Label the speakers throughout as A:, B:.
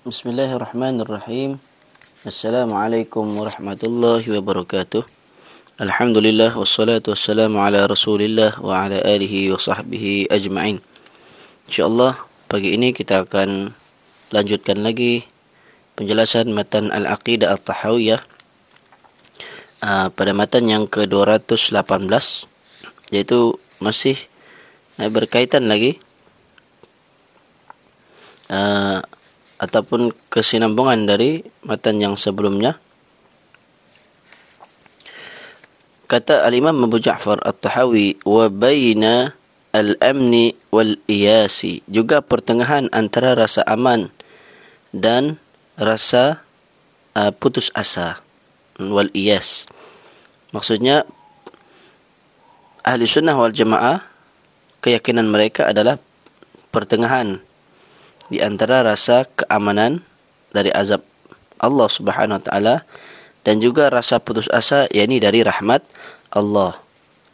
A: Bismillahirrahmanirrahim. Assalamualaikum warahmatullahi wabarakatuh. Alhamdulillah wassalatu wassalamu ala Rasulillah wa ala alihi wa sahbihi ajma'in. Insyaallah pagi ini kita akan lanjutkan lagi penjelasan matan Al-Aqidah Al-Tahawiyah uh, pada matan yang ke-218 iaitu masih uh, berkaitan lagi uh, ataupun kesinambungan dari matan yang sebelumnya. Kata Al-Imam Abu Ja'far At-Tahawi wa baina al-amni wal iyasi juga pertengahan antara rasa aman dan rasa uh, putus asa wal iyas. Maksudnya ahli sunnah wal jamaah keyakinan mereka adalah pertengahan di antara rasa keamanan dari azab Allah Subhanahu wa taala dan juga rasa putus asa yakni dari rahmat Allah.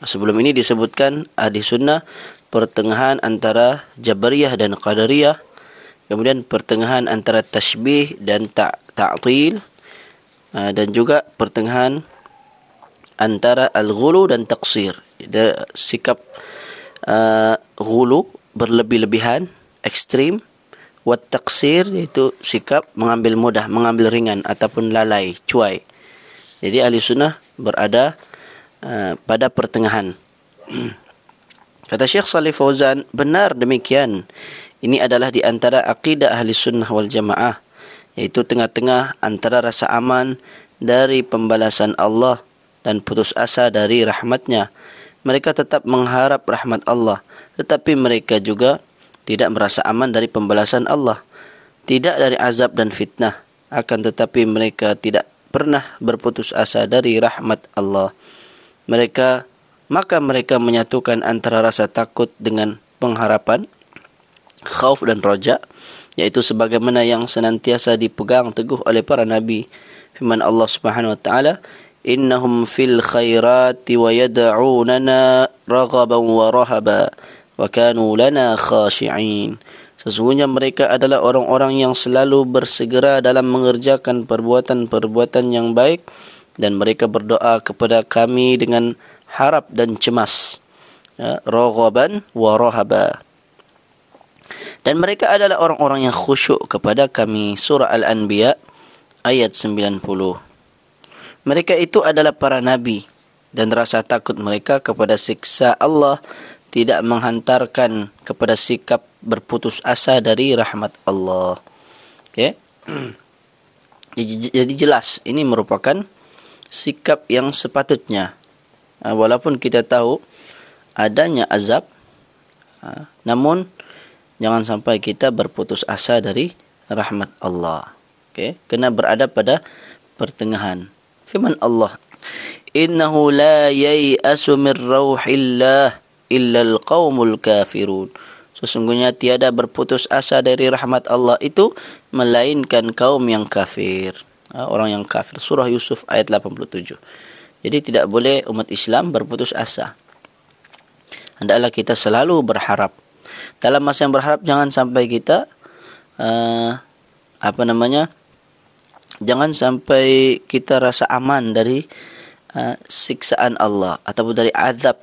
A: Sebelum ini disebutkan ahli sunnah pertengahan antara Jabariyah dan Qadariyah kemudian pertengahan antara tashbih dan ta'til uh, dan juga pertengahan antara al-ghulu dan taqsir. Sikap uh, ghulu berlebih-lebihan ekstrim wat taksir itu sikap mengambil mudah, mengambil ringan ataupun lalai, cuai. Jadi ahli sunnah berada uh, pada pertengahan. Kata Syekh Salih Fauzan, benar demikian. Ini adalah di antara akidah ahli sunnah wal jamaah. Iaitu tengah-tengah antara rasa aman dari pembalasan Allah dan putus asa dari rahmatnya. Mereka tetap mengharap rahmat Allah. Tetapi mereka juga tidak merasa aman dari pembalasan Allah, tidak dari azab dan fitnah, akan tetapi mereka tidak pernah berputus asa dari rahmat Allah. Mereka maka mereka menyatukan antara rasa takut dengan pengharapan, khauf dan roja, yaitu sebagaimana yang senantiasa dipegang teguh oleh para nabi. Firman Allah Subhanahu wa taala, "Innahum fil khairati wa yad'unana raghaban wa rahaba." Wa kanu lana khashi'in. Sesungguhnya mereka adalah orang-orang yang selalu bersegera dalam mengerjakan perbuatan-perbuatan yang baik dan mereka berdoa kepada kami dengan harap dan cemas. Ya raghaban wa rahaba. Dan mereka adalah orang-orang yang khusyuk kepada kami. Surah al-anbiya ayat 90 mereka itu adalah para nabi dan rasa takut mereka kepada siksa Allah tidak menghantarkan kepada sikap berputus asa dari rahmat Allah. Okey. Jadi jelas ini merupakan sikap yang sepatutnya. Ha, walaupun kita tahu adanya azab ha, namun jangan sampai kita berputus asa dari rahmat Allah. Okey, kena berada pada pertengahan. Firman Allah, "Innahu la yai'asu min rauhillah" illal qaumul kafirun. Sesungguhnya tiada berputus asa dari rahmat Allah itu melainkan kaum yang kafir. Ha, orang yang kafir. Surah Yusuf ayat 87. Jadi tidak boleh umat Islam berputus asa. Hendaklah kita selalu berharap. Dalam masa yang berharap jangan sampai kita uh, apa namanya? Jangan sampai kita rasa aman dari uh, siksaan Allah ataupun dari azab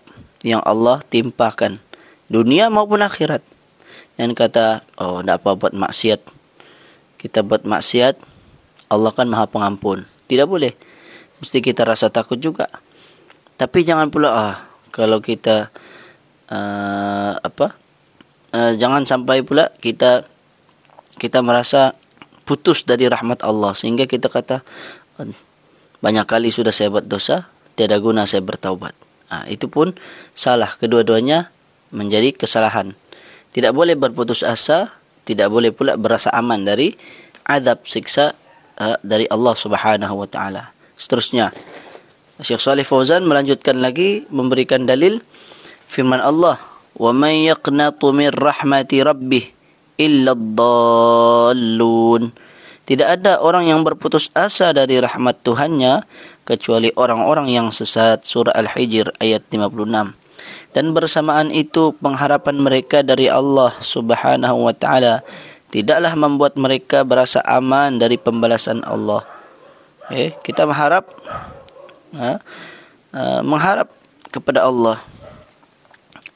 A: yang Allah timpakan dunia maupun akhirat. Dan kata, oh tidak apa buat maksiat. Kita buat maksiat, Allah kan maha pengampun. Tidak boleh. Mesti kita rasa takut juga. Tapi jangan pula, ah, kalau kita, uh, apa, uh, jangan sampai pula kita, kita merasa putus dari rahmat Allah. Sehingga kita kata, banyak kali sudah saya buat dosa, tiada guna saya bertaubat. Ha, itu pun salah. Kedua-duanya menjadi kesalahan. Tidak boleh berputus asa, tidak boleh pula berasa aman dari azab siksa uh, dari Allah Subhanahu wa taala. Seterusnya Syekh Salih Fauzan melanjutkan lagi memberikan dalil firman Allah, "Wa may yaqnatu min rahmati rabbih illa ad-dallun." Tidak ada orang yang berputus asa dari rahmat Tuhannya kecuali orang-orang yang sesat. Surah Al-Hijr ayat 56. Dan bersamaan itu pengharapan mereka dari Allah Subhanahu wa taala tidaklah membuat mereka berasa aman dari pembalasan Allah. Eh, kita mengharap ha, uh, mengharap kepada Allah.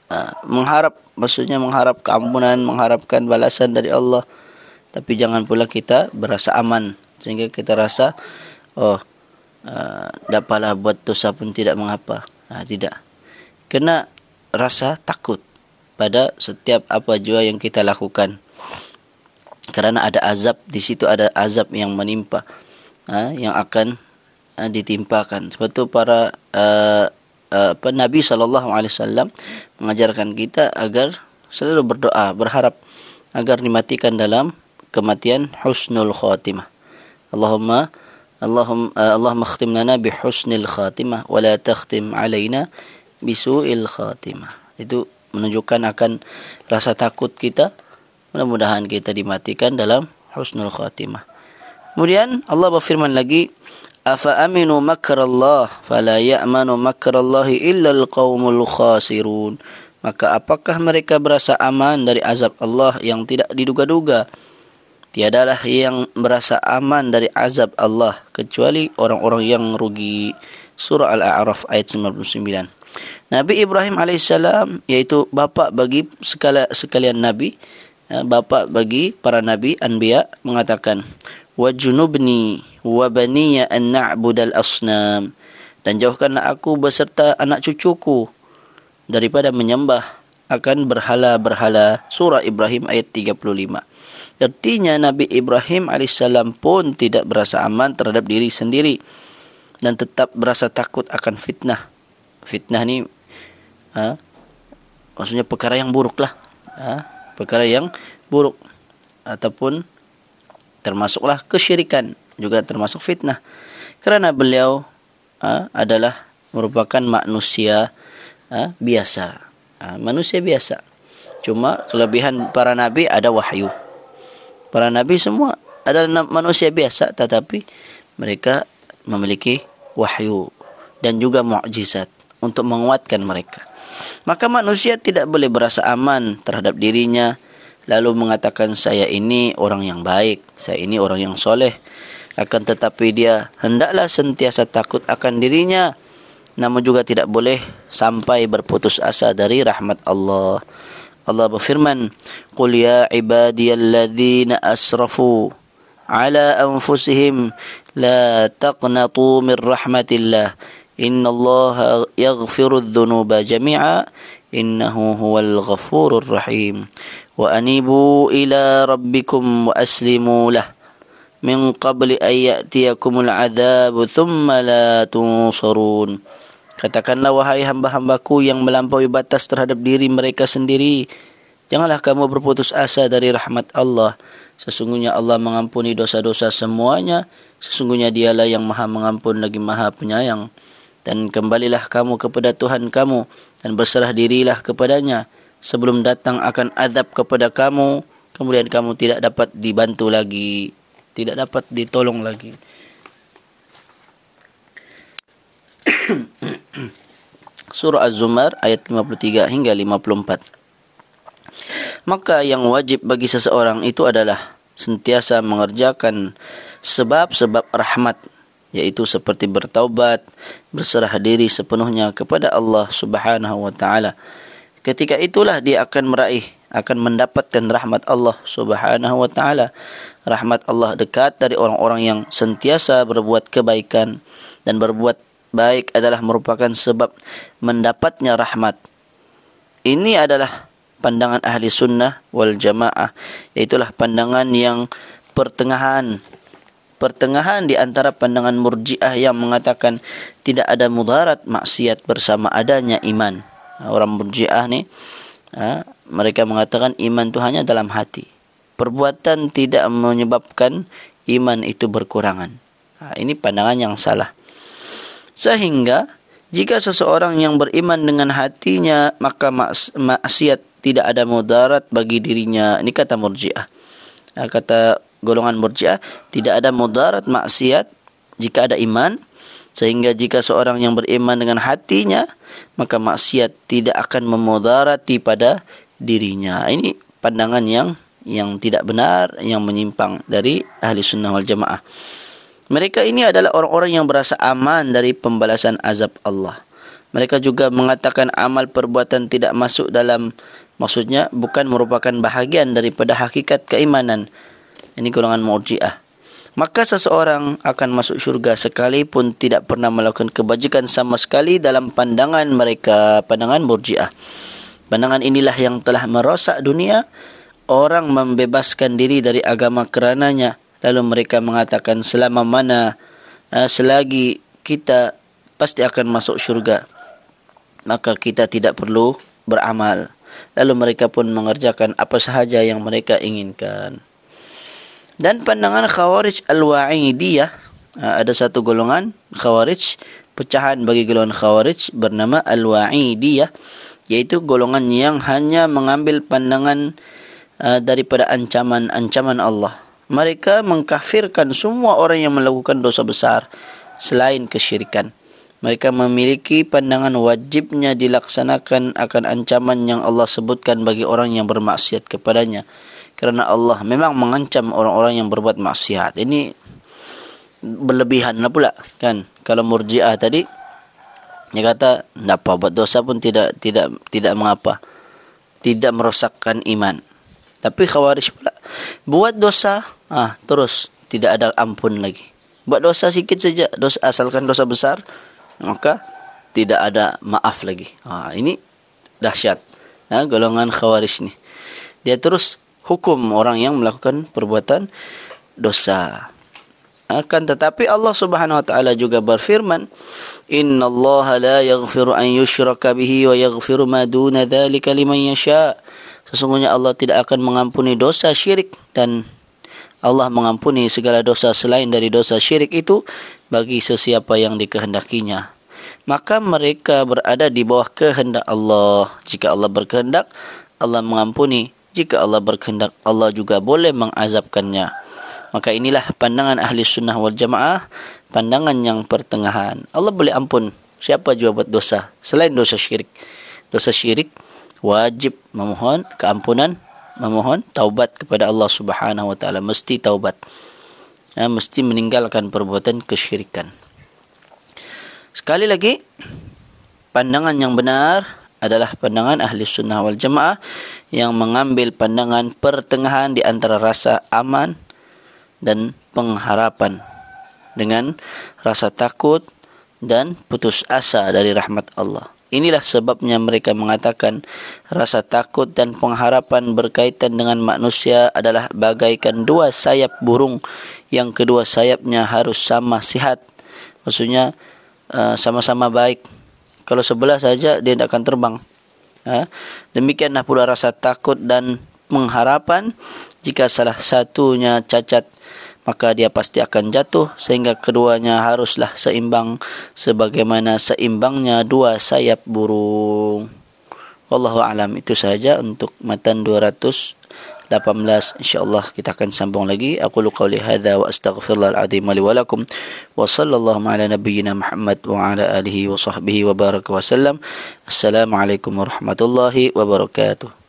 A: Uh, mengharap maksudnya mengharap keampunan, mengharapkan balasan dari Allah. Tapi jangan pula kita berasa aman sehingga kita rasa oh uh, dapatlah buat dosa pun tidak mengapa. Uh, tidak. Kena rasa takut pada setiap apa jua yang kita lakukan. Kerana ada azab di situ ada azab yang menimpa uh, yang akan uh, ditimpakan. Sebab itu para uh, uh, Nabi sallallahu alaihi wasallam mengajarkan kita agar selalu berdoa berharap agar dimatikan dalam kematian husnul khatimah. Allahumma lana bi husnil khatimah wa la takhtim alaina bi su'il khatimah. Itu menunjukkan akan rasa takut kita. Mudah-mudahan kita dimatikan dalam husnul khatimah. Kemudian Allah berfirman lagi, afa aminu makrallah fala ya'manu makrallahi illa alqaumul khasirun maka apakah mereka berasa aman dari azab Allah yang tidak diduga-duga tiadalah yang berasa aman dari azab Allah kecuali orang-orang yang rugi. Surah al-a'raf ayat 99 Nabi Ibrahim alaihissalam yaitu bapa bagi sekalian nabi eh, bapa bagi para nabi anbiya mengatakan wajnubni wa baniya an na'budal asnam. Dan jauhkanlah aku beserta anak cucuku daripada menyembah akan berhala-berhala. Surah Ibrahim ayat 35 artinya Nabi Ibrahim alaihissalam pun tidak berasa aman terhadap diri sendiri dan tetap berasa takut akan fitnah. Fitnah ni ha, maksudnya perkara yang buruk lah ha, perkara yang buruk. Ataupun termasuklah kesyirikan juga termasuk fitnah. Kerana beliau ha, adalah merupakan manusia ha, biasa ha, manusia biasa cuma kelebihan para nabi ada wahyu para nabi semua adalah manusia biasa tetapi mereka memiliki wahyu dan juga mukjizat untuk menguatkan mereka maka manusia tidak boleh berasa aman terhadap dirinya lalu mengatakan saya ini orang yang baik, saya ini orang yang soleh. Akan tetapi dia hendaklah sentiasa takut akan dirinya namun juga tidak boleh sampai berputus asa dari rahmat Allah. Allah berfirman, "Qul ya ibadiyalladzina asrafu ala anfusihim la taqnatu min rahmatillah. Innallaha yaghfiru dzunuba jami'a." إنه هو الغفور الرحيم وأنيبوا إلى ربكم وأسلموا له من قبل أن يأتيكم العذاب thumma la tunsarun. Katakanlah wahai hamba-hambaku yang melampaui batas terhadap diri mereka sendiri. Janganlah kamu berputus asa dari rahmat Allah. Sesungguhnya Allah mengampuni dosa-dosa semuanya. Sesungguhnya dialah yang maha mengampun lagi maha penyayang. Dan kembalilah kamu kepada Tuhan kamu dan berserah dirilah kepadanya sebelum datang akan azab kepada kamu kemudian kamu tidak dapat dibantu lagi tidak dapat ditolong lagi Surah Az-Zumar ayat 53 hingga 54 Maka yang wajib bagi seseorang itu adalah sentiasa mengerjakan sebab-sebab rahmat yaitu seperti bertaubat, berserah diri sepenuhnya kepada Allah Subhanahu wa taala. Ketika itulah dia akan meraih, akan mendapatkan rahmat Allah Subhanahu wa taala. Rahmat Allah dekat dari orang-orang yang sentiasa berbuat kebaikan dan berbuat baik adalah merupakan sebab mendapatnya rahmat. Ini adalah pandangan ahli sunnah wal jamaah, yaitulah pandangan yang pertengahan pertengahan di antara pandangan murjiah yang mengatakan tidak ada mudarat maksiat bersama adanya iman. Ha, orang murjiah ni ha, mereka mengatakan iman itu hanya dalam hati. Perbuatan tidak menyebabkan iman itu berkurangan. Ha, ini pandangan yang salah. Sehingga jika seseorang yang beriman dengan hatinya maka maksiat tidak ada mudarat bagi dirinya. Ini kata murjiah. Kata golongan murjiah tidak ada mudarat maksiat jika ada iman sehingga jika seorang yang beriman dengan hatinya maka maksiat tidak akan memudarati pada dirinya ini pandangan yang yang tidak benar yang menyimpang dari ahli sunnah wal jamaah mereka ini adalah orang-orang yang berasa aman dari pembalasan azab Allah. Mereka juga mengatakan amal perbuatan tidak masuk dalam maksudnya bukan merupakan bahagian daripada hakikat keimanan. Ini golongan murjiah. Maka seseorang akan masuk syurga sekalipun tidak pernah melakukan kebajikan sama sekali dalam pandangan mereka pandangan murjiah. Pandangan inilah yang telah merosak dunia. Orang membebaskan diri dari agama kerananya lalu mereka mengatakan selama mana uh, selagi kita pasti akan masuk syurga maka kita tidak perlu beramal lalu mereka pun mengerjakan apa sahaja yang mereka inginkan dan pandangan khawarij al-wa'idiyah uh, ada satu golongan khawarij pecahan bagi golongan khawarij bernama al-wa'idiyah yaitu golongan yang hanya mengambil pandangan Uh, daripada ancaman-ancaman Allah. Mereka mengkafirkan semua orang yang melakukan dosa besar selain kesyirikan. Mereka memiliki pandangan wajibnya dilaksanakan akan ancaman yang Allah sebutkan bagi orang yang bermaksiat kepadanya. Kerana Allah memang mengancam orang-orang yang berbuat maksiat. Ini berlebihan lah pula kan. Kalau murjiah tadi dia kata tidak apa buat dosa pun tidak tidak tidak mengapa. Tidak merosakkan iman. Tapi khawarij pula buat dosa, ah terus tidak ada ampun lagi. Buat dosa sikit saja, dosa asalkan dosa besar, maka tidak ada maaf lagi. Ah ini dahsyat. Nah, golongan khawarij ni. Dia terus hukum orang yang melakukan perbuatan dosa. Akan tetapi Allah Subhanahu wa taala juga berfirman, "Inna Allah la yaghfiru an yushraka bihi wa yaghfiru ma duna dzalika liman yasha'." Sesungguhnya Allah tidak akan mengampuni dosa syirik dan Allah mengampuni segala dosa selain dari dosa syirik itu bagi sesiapa yang dikehendakinya. Maka mereka berada di bawah kehendak Allah. Jika Allah berkehendak, Allah mengampuni. Jika Allah berkehendak, Allah juga boleh mengazabkannya. Maka inilah pandangan ahli sunnah wal jamaah, pandangan yang pertengahan. Allah boleh ampun siapa juga buat dosa selain dosa syirik. Dosa syirik wajib memohon keampunan memohon taubat kepada Allah Subhanahu wa taala. Mesti taubat. Ya, mesti meninggalkan perbuatan kesyirikan. Sekali lagi pandangan yang benar adalah pandangan ahli sunnah wal jamaah yang mengambil pandangan pertengahan di antara rasa aman dan pengharapan dengan rasa takut dan putus asa dari rahmat Allah. Inilah sebabnya mereka mengatakan rasa takut dan pengharapan berkaitan dengan manusia adalah bagaikan dua sayap burung yang kedua sayapnya harus sama sihat. Maksudnya uh, sama-sama baik. Kalau sebelah saja dia tidak akan terbang. Ha? Demikianlah pula rasa takut dan pengharapan jika salah satunya cacat maka dia pasti akan jatuh sehingga keduanya haruslah seimbang sebagaimana seimbangnya dua sayap burung. Wallahu alam. Itu saja untuk matan 218 insyaallah kita akan sambung lagi. Aku lu qauli hadza wa astaghfirullah alazim li wa lakum. Wa sallallahu ala nabiyyina muhammad wa ala alihi wa sahbihi wa baraka wa sallam. Assalamu alaikum warahmatullahi wabarakatuh